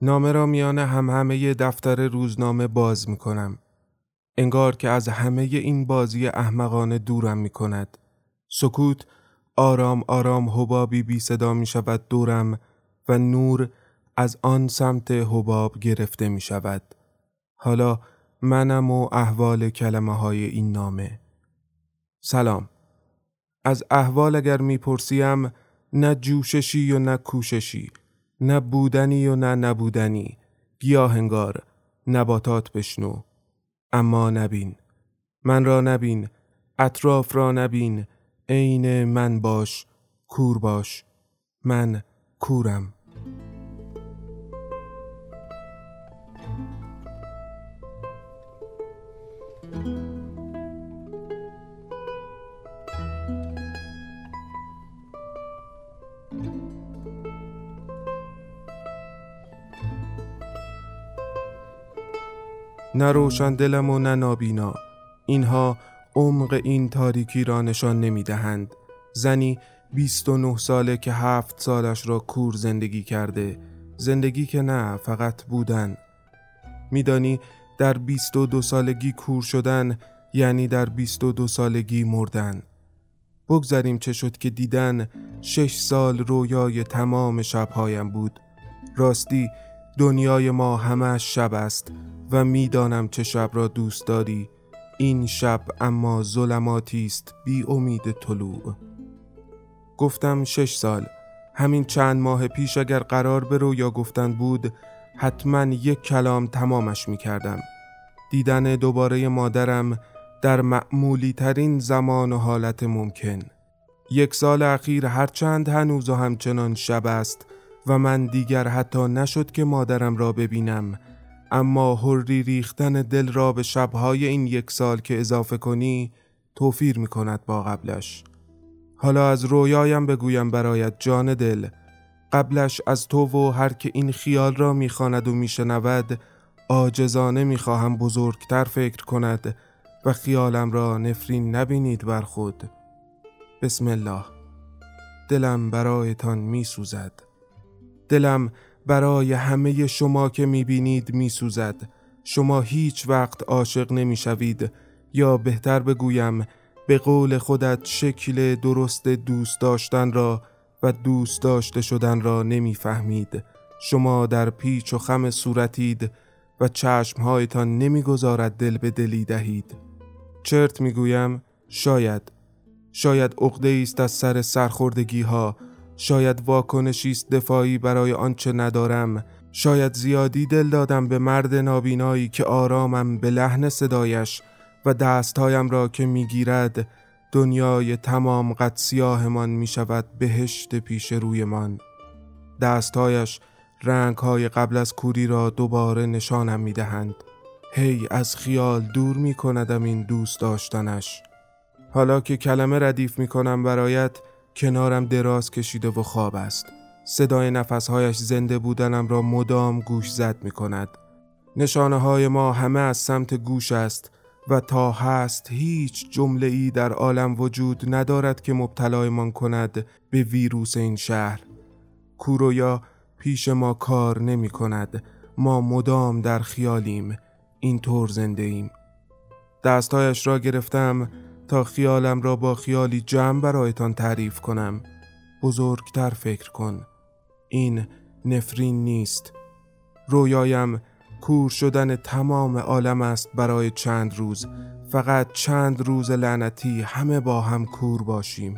نامه را میان هم همه دفتر روزنامه باز می کنم. انگار که از همه این بازی احمقانه دورم می کند. سکوت آرام آرام حبابی بی صدا می شود دورم و نور از آن سمت حباب گرفته می شود. حالا منم و احوال کلمه های این نامه. سلام. از احوال اگر می‌پرسیم نه جوششی و نه کوششی نه بودنی و نه نبودنی. گیاهنگار نباتات بشنو. اما نبین. من را نبین. اطراف را نبین. عین من باش کور باش. من کورم. نه روشن دلم و نه نابینا. اینها عمق این تاریکی را نشان نمی دهند زنی 29 ساله که هفت سالش را کور زندگی کرده. زندگی که نه فقط بودن. میدانی در 22 سالگی کور شدن یعنی در 22 سالگی مردن. بگذاریم چه شد که دیدن شش سال رویای تمام شبهایم بود. راستی دنیای ما همش شب است. و می‌دانم چه شب را دوست داری. این شب اما ظلماتی است. بی امید طلوع. گفتم شش سال. همین چند ماه پیش اگر قرار به رویا گفتن بود حتما یک کلام تمامش می کردم دیدن دوباره مادرم در معمولی ترین زمان و حالت ممکن. یک سال اخیر هرچند هنوز و همچنان شب است و من دیگر حتی نشد که مادرم را ببینم. اما حری ریختن دل را به شبهای این یک سال که اضافه کنی توفیر می کند با قبلش. حالا از رویایم بگویم برایت جان دل. قبلش از تو و هر که این خیال را می‌خواند و میشنود آجزانه می‌خواهم بزرگتر فکر کند و خیالم را نفرین نبینید بر خود. بسم الله. دلم برایتان میسوزد. دلم برای همه شما که می‌بینید میسوزد. شما هیچ وقت عاشق نمی‌شوید. یا بهتر بگویم به قول خودت شکل درست دوست داشتن را و دوست داشته شدن را نمی‌فهمید. شما در پیچ و خم صورتید و چشمهایتان نمی‌گذارد دل به دلی دهید. چرت می‌گویم شاید. شاید عقده است از سر سرخوردگی ها شاید واکنشی است دفاعی برای آنچه ندارم. شاید زیادی دل دادم به مرد نابینایی که آرامم به لحن صدایش و دستهایم را که می‌گیرد دنیای تمام قد سیاهمان می شود بهشت پیش رویمان. دستهایش رنگ های قبل از کوری را دوباره نشانم می دهند هی از خیال دور می کندم این دوست داشتنش. حالا که کلمه ردیف می کنم برایت کنارم دراز کشیده و خواب است. صدای نفسهایش زنده بودنم را مدام گوش زد می کند نشانه های ما همه از سمت گوش است و تا هست هیچ جمله ای در عالم وجود ندارد که مبتلایمان کند به ویروس این شهر. کورویا پیش ما کار نمی کند ما مدام در خیالیم. اینطور زنده ایم دستایش را گرفتم تا خیالم را با خیالی جمع برایتان تعریف کنم. بزرگتر فکر کن. این نفرین نیست. رویایم کور شدن تمام عالم است برای چند روز. فقط چند روز لعنتی همه با هم کور باشیم.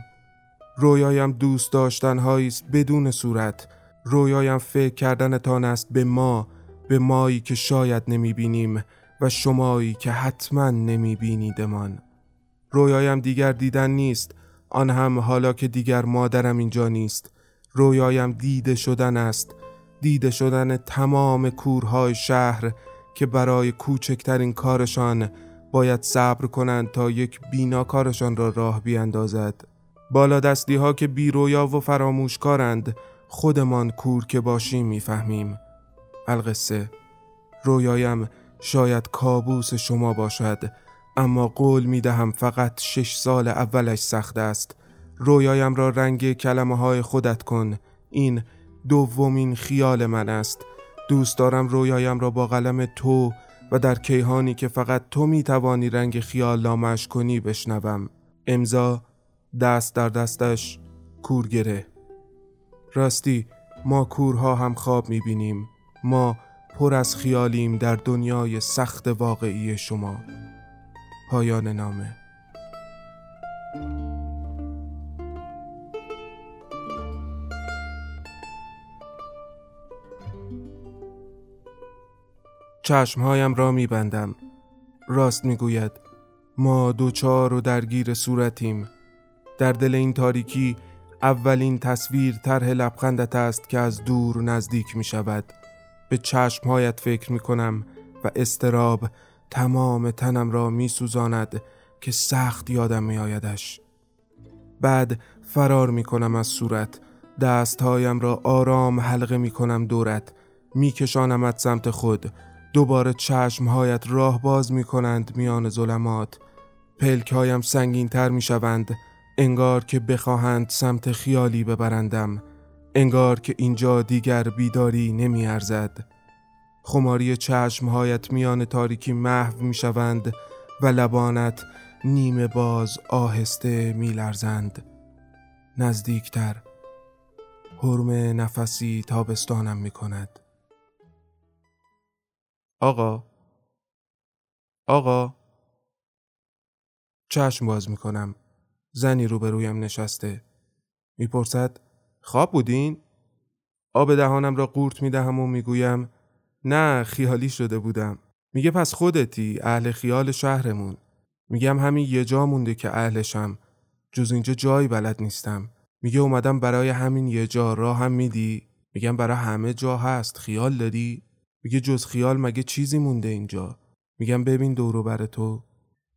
رویایم دوست داشتن است بدون صورت. رویایم فکر کردنتان است به ما به مایی که شاید نمی بینیم و شمایی که حتما نمی بینیدمان رویایم دیگر دیدن نیست. آن هم حالا که دیگر مادرم اینجا نیست. رویایم دیده شدن است. دیده شدن تمام کورهای شهر که برای کوچکترین کارشان باید صبر کنند تا یک بیناکارشان را راه بیاندازد. بالا دستی ها که بی رویا و فراموشکارند خودمان کور که باشیم می‌فهمیم. القصه رویایم شاید کابوس شما باشد. اما قول می دهم فقط شش سال اولش سخت است. رویایم را رنگ کلمه های خودت کن. این دومین خیال من است. دوست دارم رویایم را با قلم تو و در کیهانی که فقط تو می توانی رنگ خیال نامش کنی بشنوم. امضا دست در دستش کورگره راستی ما کورها هم خواب می بینیم ما پر از خیالیم در دنیای سخت واقعی شما. پایان نامه. چشمهایم را میبندم. راست می‌گوید ما دوچار و درگیر صورتیم. در دل این تاریکی اولین تصویر طرح لبخندت است که از دور نزدیک می شود به چشمهایت فکر می کنم و استراب تمام تنم را می سوزاند که سخت یادم می آیدش. بعد فرار می کنم از صورت. دستهایم را آرام حلقه می کنم دورت. می کشانمت سمت خود. دوباره چشمهایت راه باز می کنند میان ظلمات. پلکهایم سنگین تر می شوند انگار که بخواهند سمت خیالی ببرندم. انگار که اینجا دیگر بیداری نمی ارزد. خماری چشمهایت میان تاریکی محو می شوند و لبانت نیمه باز آهسته می لرزند. نزدیکتر حرم نفسی تابستانم می کند. آقا آقا چشم باز می کنم. زنی روبرویم نشسته. می‌پرسد خواب بودین؟ آب دهانم را قورت می دهم و می‌گویم نه خیالی شده بودم. میگه پس خودتی اهل خیال شهرمون. میگم همین یه جا مونده که اهلشم. جز اینجا جایی بلد نیستم. میگه اومدم برای همین یه جا راه هم میدی؟ میگم برای همه جا هست خیال داری؟ میگه جز خیال مگه چیزی مونده اینجا؟ میگم ببین دورو بر تو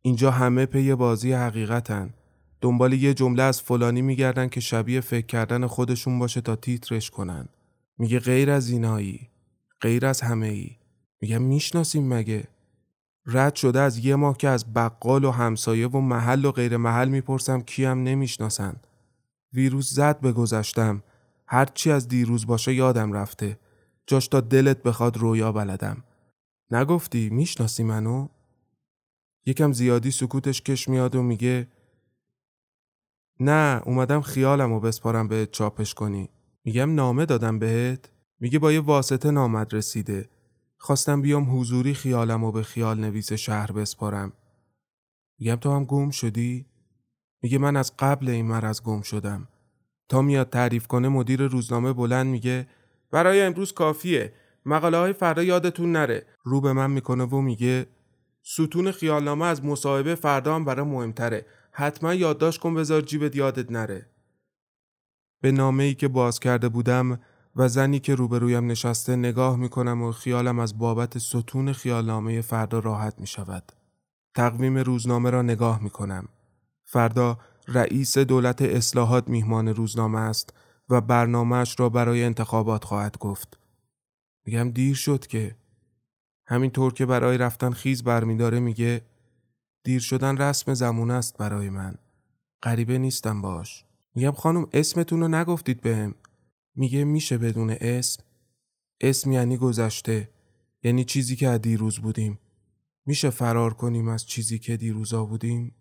اینجا همه پی بازی حقیقتن دنبال یه جمله از فلانی میگردن که شبیه فکر کردن خودشون باشه تا تیترش کنن میگه غیر از اینایی غیر از همه ای میگم می‌شناسیم مگه؟ رد شده از یه ماه که از بقال و همسایه و محل و غیر محل می‌پرسم کیم نمی‌شناسن. ویروس زد به گذشتم. هرچی از دیروز باشه یادم رفته. جاش تا دلت بخواد رویا بلدم. نگفتی می‌شناسی منو؟ یکم زیادی سکوتش کش میاد و میگه نه اومدم خیالم و بسپارم بهت چاپش کنی. میگم نامه دادم بهت؟ میگه با یه واسطه نامد رسیده. خواستم بیام حضوری خیالم و به خیال نویس شهر بسپارم. میگم تو هم گم شدی؟ میگه من از قبل این مرض گم شدم. تا میاد تعریف کنه مدیر روزنامه بلند میگه برای امروز کافیه. مقاله های فردا یادتون نره. رو به من می‌کنه و میگه ستون خیالنامه از مصاحبه فردا هم برای مهمتره. حتما یادداشت کن بذار جیبت یادت نره. به نامه ای که باز کرده بودم و زنی که روبرویم نشسته نگاه می‌کنم و خیالم از بابت ستون خیالنامه فردا راحت می شود. تقویم روزنامه را نگاه می کنم. فردا رئیس دولت اصلاحات میهمان روزنامه است و برنامهش را برای انتخابات خواهد گفت. میگم دیر شد که همینطور که برای رفتن خیز برمیداره میگه دیر شدن رسم زمونه است برای من. غریبه نیستم باش. میگم خانم اسمتون رو نگفتید بهم. میگه میشه بدون اسم؟ اسم یعنی گذشته. یعنی چیزی که از دیروز بودیم. میشه فرار کنیم از چیزی که دیروزا بودیم؟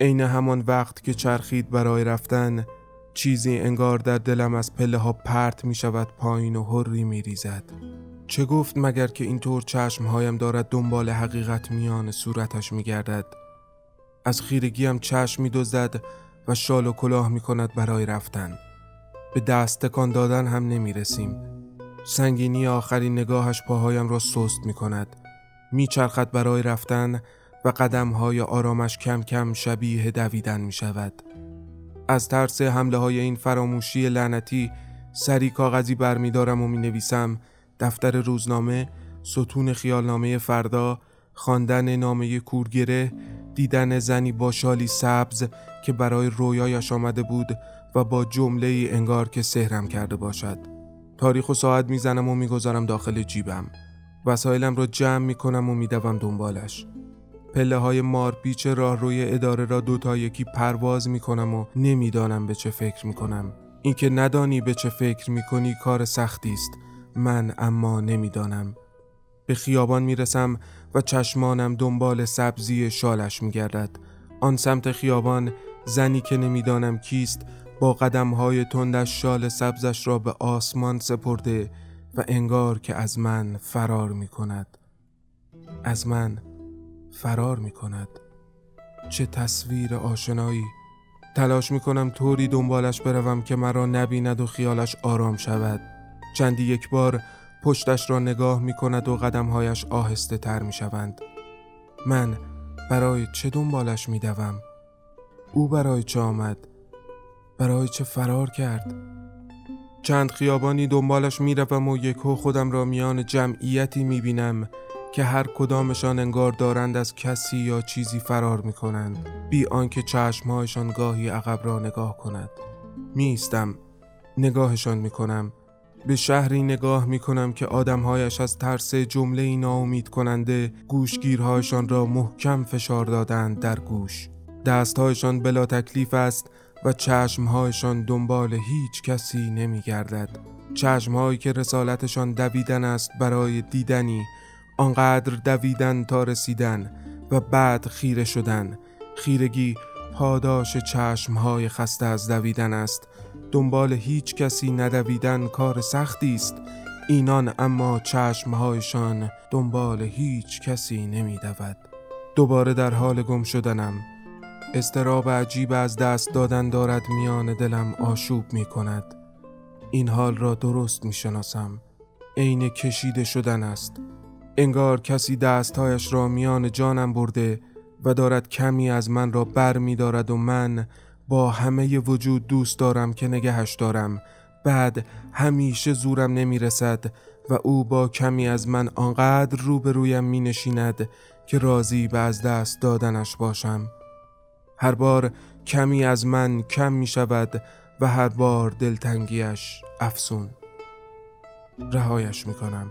عین همان وقت که چرخید برای رفتن چیزی انگار در دلم از پله ها پرت می شود پایین و هری می ریزد. چه گفت مگر که اینطور چشمهایم دارد دنبال حقیقت میان صورتش می گردد. از خیرگیم چشم می دزد و شال و کلاه می کند برای رفتن. به دست تکان دادن هم نمی رسیم. سنگینی آخرین نگاهش پاهایم را سست می کند. می چرخد برای رفتن و قدمهای آرامش کم کم شبیه دویدن می شود. از ترس حمله های این فراموشی لعنتی سری کاغذی برمیدارم و می نویسم دفتر روزنامه ستون خیالنامه فردا خواندن نامه کورگره دیدن زنی با شالی سبز که برای رویایش آمده بود و با جمله ای انگار که سهرم کرده باشد. تاریخ و ساعت می‌زنم و می‌گذارم داخل جیبم. وسایلم را جمع می‌کنم و میدوم دنبالش. پله های مارپیچ راه روی اداره را دوتا یکی پرواز می کنم و نمی‌دانم به چه فکر می کنم اینکه ندانی به چه فکر می کنی کار سختی است. من اما نمی‌دانم. به خیابان می‌رسم و چشمانم دنبال سبزی شالش میگردد. آن سمت خیابان زنی که نمی‌دانم کیست با قدمهای تندش شال سبزش را به آسمان سپرده و انگار که از من فرار می کند از من فرار می کند چه تصویر آشنایی! تلاش می کنم طوری دنبالش بروم که مرا نبیند و خیالش آرام شود. چندی یک بار پشتش را نگاه می کند و قدمهایش آهسته تر می شوند من برای چه دنبالش می دوم؟ او برای چه آمد؟ برای چه فرار کرد؟ چند خیابانی دنبالش می‌روم و یکو خودم را میان جمعیتی می‌بینم که هر کدامشان انگار دارند از کسی یا چیزی فرار می‌کنند بی آنکه چشمهایشان گاهی عقب را نگاه کند. میستم نگاهشان می‌کنم. به شهری نگاه می‌کنم که آدمهایش از ترس جمله ناامید کننده گوشگیرهایشان را محکم فشار دادند در گوش. دستهایشان بلا تکلیف است و چشمهایشان دنبال هیچ کسی نمی گردد چشمهایی که رسالتشان دویدن است برای دیدنی آنقدر دویدن تا رسیدن و بعد خیره شدن. خیرگی پاداش چشمهای خسته از دویدن است. دنبال هیچ کسی ندویدن کار سختی است. اینان اما چشمهایشان دنبال هیچ کسی نمی دود. دوباره در حال گم شدنم. استراب عجیب از دست دادن دارد میان دلم آشوب می کند این حال را درست می شناسم عین کشیده شدن است. انگار کسی دستهایش را میان جانم برده و دارد کمی از من را بر می دارد و من با همه وجود دوست دارم که نگهش دارم. بعد همیشه زورم نمی رسد و او با کمی از من آنقدر روبرویم می نشیند که راضی به از دست دادنش باشم. هر بار کمی از من کم می شود و هر بار دلتنگیش افسون. رهایش می کنم.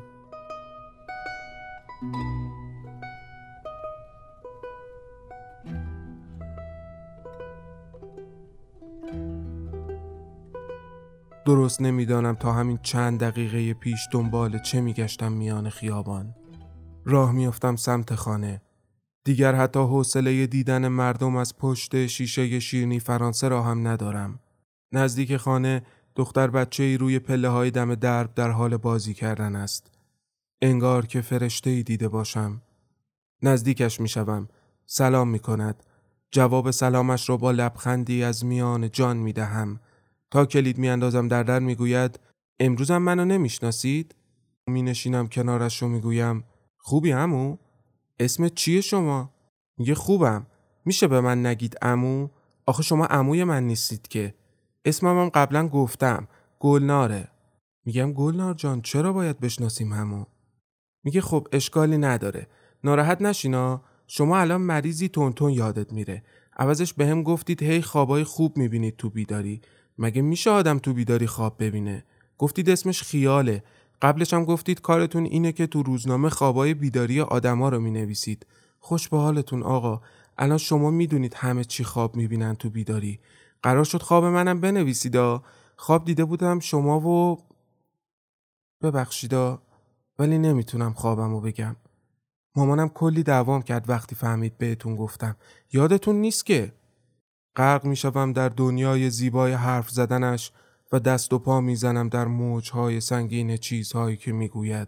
درست نمی‌دانم تا همین چند دقیقه پیش دنبال چه میگشتم میان خیابان. راه میافتم سمت خانه. دیگر حتی حوصله دیدن مردم از پشت شیشه شیرنی فرانسه را هم ندارم. نزدیک خانه دختر بچه ای روی پله های دم درب در حال بازی کردن است. انگار که فرشته ای دیده باشم. نزدیکش می شوم. سلام می کند. جواب سلامش را با لبخندی از میان جان می دهم. تا کلید می اندازم در در می گوید امروزم منو نمی‌شناسید؟ می نشینم کنارش رو می گویم خوبی همو؟ اسم چیه شما؟ میگه خوبم. میشه به من نگید امو؟ آخه شما اموی من نیستید که. اسمم هم قبلا گفتم. گلناره. میگم گلنار جان چرا باید بشناسیم همو؟ میگه خب اشکالی نداره. ناراحت نشینا. شما الان مریضی تونتون یادت میره. عوضش به هم گفتید هی خوابای خوب می‌بینید تو بیداری. مگه میشه آدم تو بیداری خواب ببینه؟ گفتید اسمش خیاله. قبلش هم گفتید کارتون اینه که تو روزنامه خوابای بیداری آدما رو می نویسید. خوش به حالتون آقا. الان شما می‌دونید همه چی خواب می‌بینن تو بیداری. قرار شد خواب منم بنویسیدا. خواب دیده بودم شما و ببخشیدا ولی نمی‌تونم خوابمو بگم. مامانم کلی دوام کرد وقتی فهمید بهتون گفتم. یادتون نیست که غرق می‌شوم در دنیای زیبای حرف زدنش و دست و پا می‌زنم در موجهای سنگین چیزهایی که می‌گوید.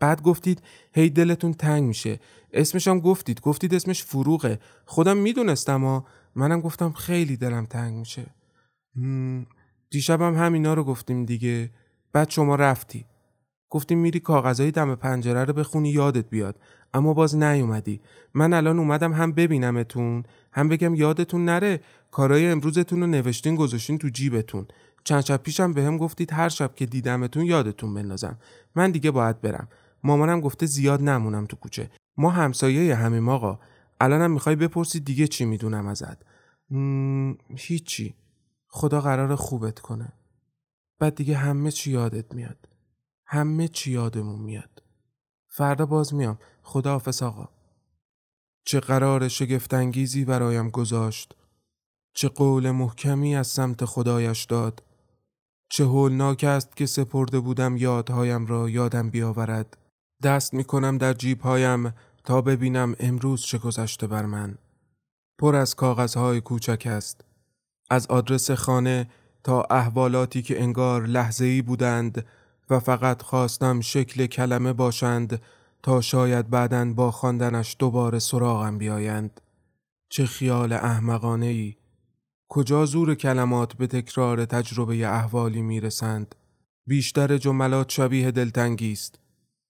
بعد گفتید هی دلتون تنگ میشه. اسمشم گفتید. گفتید اسمش فروغه. خودم می‌دونستم ها. منم گفتم خیلی دلم تنگ میشه. دیشبم همینا رو گفتیم دیگه. بعد شما رفتی. گفتیم میری کاغذهای دم پنجره رو بخونی یادت بیاد اما باز نیومدی من الان اومدم هم ببینمتون هم بگم یادتون نره کارای امروزتون رو نوشتین گذاشتین تو جیبتون چند شب پیشم به هم گفتید هر شب که دیدمتون یادتون بندازم. من دیگه باید برم. مامانم گفته زیاد نمونم تو کوچه. ما همسایه همیم آقا. الانم می‌خوای بپرسی دیگه چی می‌دونم ازت. هیچی. خدا قرار خوبت کنه. بعد دیگه همه چی یادت میاد. همه چی یادمون میاد. فردا باز میام. خدا حافظ آقا. چه قرار شگفتانگیزی برایم گذاشت. چه قول محکمی از سمت خدایش داد. چه هولناک است که سپرده بودم یادهایم را یادم بیاورد. دست می کنم در جیبهایم تا ببینم امروز چه گذشته بر من. پر از کاغذهای کوچک است. از آدرس خانه تا احوالاتی که انگار لحظه ای بودند و فقط خواستم شکل کلمه باشند تا شاید بعدا با خواندنش دوباره سراغم بیایند. چه خیال احمقانه ای کجا زور کلمات به تکرار تجربه احوالی می‌رسند بیشتر جملات شبیه دلتنگی است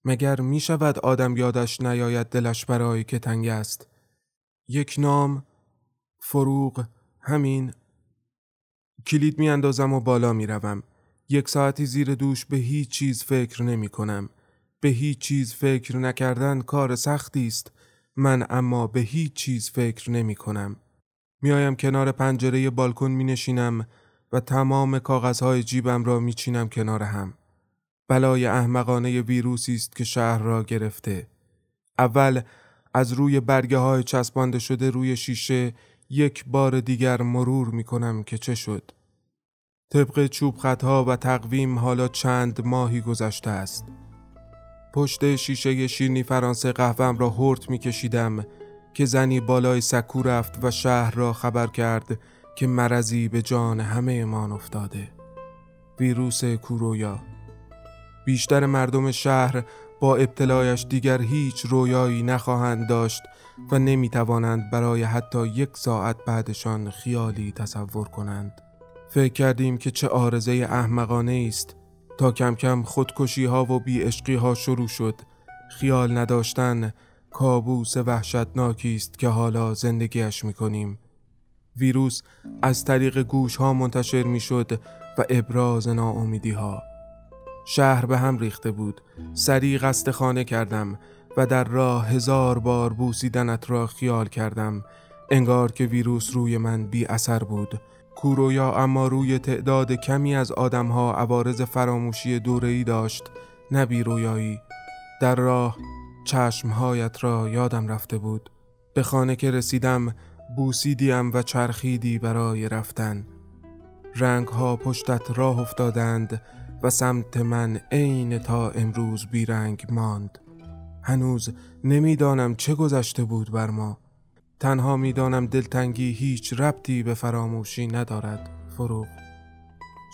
مگر می شود آدم یادش نیاید دلش برای که تنگ است یک نام فروغ همین کلید می اندازم و بالا می روم. یک ساعتی زیر دوش به هیچ چیز فکر نمی کنم. به هیچ چیز فکر نکردن کار سختی است. من اما به هیچ چیز فکر نمی کنم. میایم کنار پنجره بالکن می نشینم و تمام کاغذهای جیبم را می چینم کنار هم. بلای احمقانه ویروسی است که شهر را گرفته. اول از روی برگه های چسبانده شده روی شیشه یک بار دیگر مرور می کنم که چه شد. طبق چوب خطها و تقویم حالا چند ماهی گذشته است. پشت شیشه شیرنی فرانسه قهوم را هرت می کشیدم که زنی بالای سکو رفت و شهر را خبر کرد که مرضی به جان همه مان افتاده. ویروس کورویا بیشتر مردم شهر با ابتلایش دیگر هیچ رویایی نخواهند داشت و نمی توانند برای حتی یک ساعت بعدشان خیالی تصور کنند. فکر کردیم که چه آرزه احمقانه است تا کم کم خودکشی ها و بی ها شروع شد. خیال نداشتن کابوس وحشتناکی است که حالا زندگیش می کنیم. ویروس از طریق گوش ها منتشر می شد و ابراز ناامیدی ها. شهر به هم ریخته بود سریع قصد خانه کردم و در راه هزار بار بوسیدنت را خیال کردم انگار که ویروس روی من بی اثر بود کورویا اما روی تعداد کمی از آدمها عوارض فراموشی دوره‌ای داشت نبی رویایی در راه چشمهایت را یادم رفته بود. به خانه که رسیدم بوسیدیم و چرخیدی برای رفتن. رنگ ها پشتت راه افتادند و سمت من عین تا امروز بیرنگ ماند. هنوز نمی‌دانم چه گذشته بود بر ما. تنها می‌دانم دلتنگی هیچ ربطی به فراموشی ندارد. فروغ.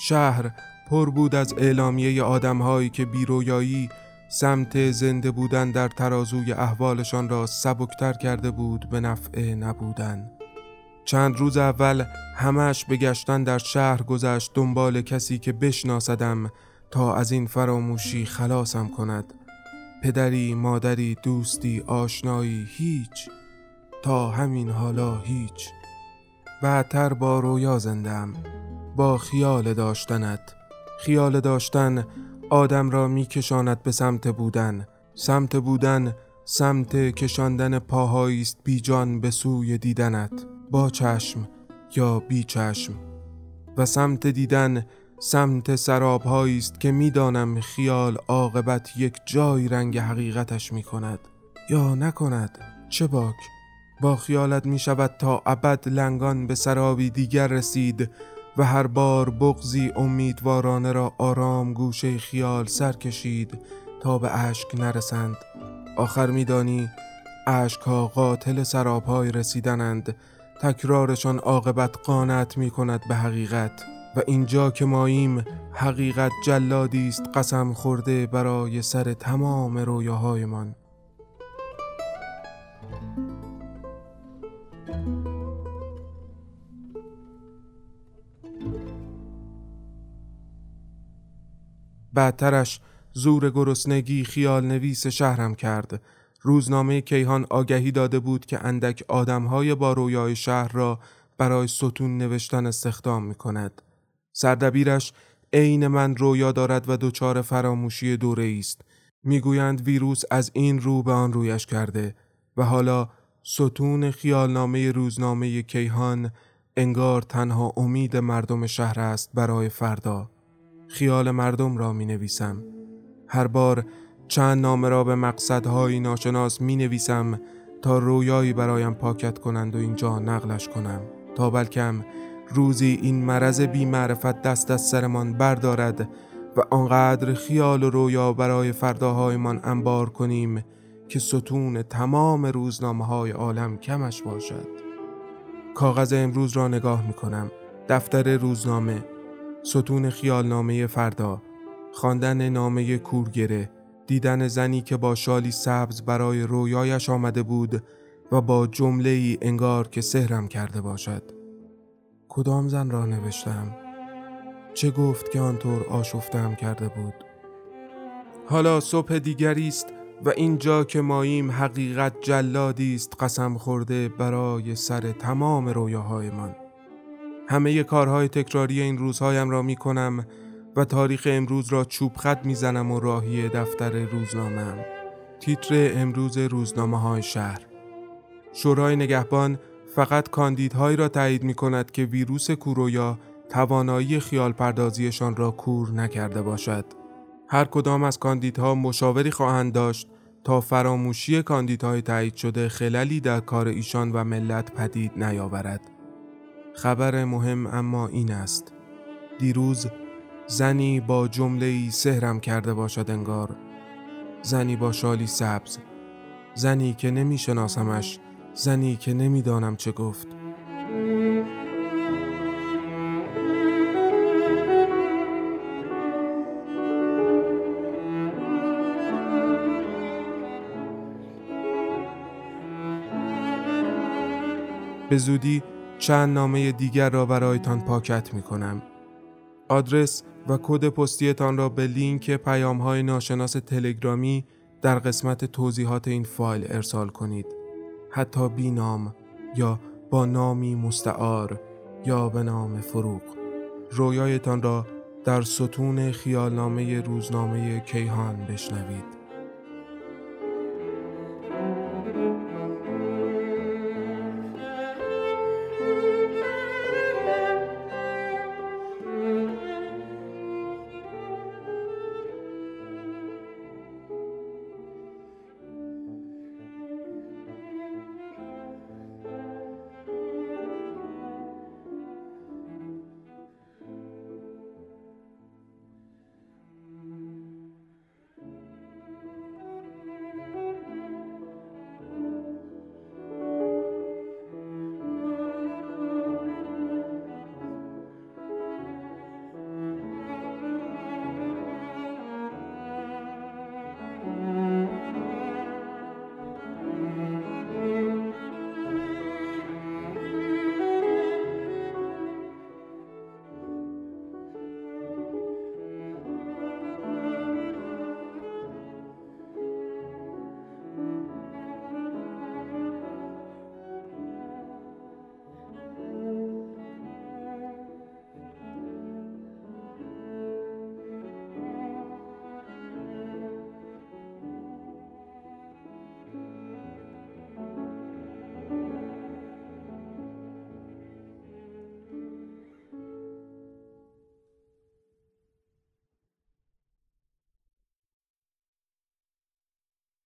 شهر پر بود از اعلامیه آدمهایی که بیرویایی سمت زنده بودن در ترازوی احوالشان را سبکتر کرده بود به نفع نبودن. چند روز اول همش به گشتن در شهر گذشت دنبال کسی که بشناسدم تا از این فراموشی خلاصم کند. پدری، مادری، دوستی، آشنایی هیچ. تا همین حالا هیچ. بعدتر با رویا زندم با خیال داشتنت. خیال داشتن آدم را میکشاند به سمت بودن. سمت بودن سمت کشاندن پاهایی است بیجان به سوی دیدنت. با چشم یا بی چشم. و سمت دیدن سمت سراب است که می‌دانم خیال عاقبت یک جای رنگ حقیقتش می کند یا نکند. چه باک. با خیالت می شود تا ابد لنگان به سرابی دیگر رسید. و هر بار بغزی امیدوارانه را آرام گوشه خیال سر کشید تا به اشک نرسند. آخر میدانی اشک ها قاتل سرابهای رسیدنند. تکرارشان عاقبت قانت می کند به حقیقت. و اینجا که ماییم حقیقت جلادی است قسم خورده برای سر تمام رویاهایمان. بعدترش زور گرسنگی خیال نویس شهرم کرد روزنامه کیهان آگهی داده بود که اندک آدمهای با رویای شهر را برای ستون نوشتن استخدام می کند. سردبیرش عین من رویا دارد و دچار فراموشی دوره است. می‌گویند ویروس از این رو به آن رویش کرده و حالا ستون خیالنامه روزنامه کیهان انگار تنها امید مردم شهر است برای فردا. خیال مردم را می نویسم. هر بار چند نامه را به مقصدهایی ناشناس می نویسم تا رویایی برایم پاکت کنند و اینجا نقلش کنم. تا بلکم روزی این مرض بی معرفت دست از سرمان بردارد و آنقدر خیال و رویا برای فرداهایمان انبار کنیم که ستون تمام روزنامه های عالم کمش باشد. کاغذ امروز را نگاه می کنم دفتر روزنامه. ستون خیالنامه فردا خواندن نامه کورگره دیدن زنی که با شالی سبز برای رویایش آمده بود و با جمله ای انگار که سهرم کرده باشد. کدام زن را نوشتم؟ چه گفت که آنطور آشفتم کرده بود؟ حالا صبح دیگری است و اینجا که ماییم حقیقت جلادی است قسم خورده برای سر تمام رویاهایمان. همه کارهای تکراری این روزهایم را می کنم و تاریخ امروز را چوب خط می زنم و راهی دفتر روزنامه تیتر امروز روزنامه های شهر شورای نگهبان فقط کاندیدهایی را تایید می کند که ویروس کورویا توانایی خیال پردازیشان را کور نکرده باشد. هر کدام از کاندیدها مشاوری خواهند داشت تا فراموشی کاندیدهای تایید شده خللی در کار ایشان و ملت پدید نیاورد. خبر مهم اما این است. دیروز زنی با جمله ای سهرم کرده باشد انگار. زنی با شالی سبز. زنی که نمی شناسمش. زنی که نمی‌دانم چه گفت. به زودی چند نامه دیگر را برایتان پاکت می کنم. آدرس و کد پستیتان را به لینک پیام های ناشناس تلگرامی در قسمت توضیحات این فایل ارسال کنید. حتی بی نام یا با نامی مستعار یا به نام فروغ. رویایتان را در ستون خیالنامه روزنامه کیهان بشنوید.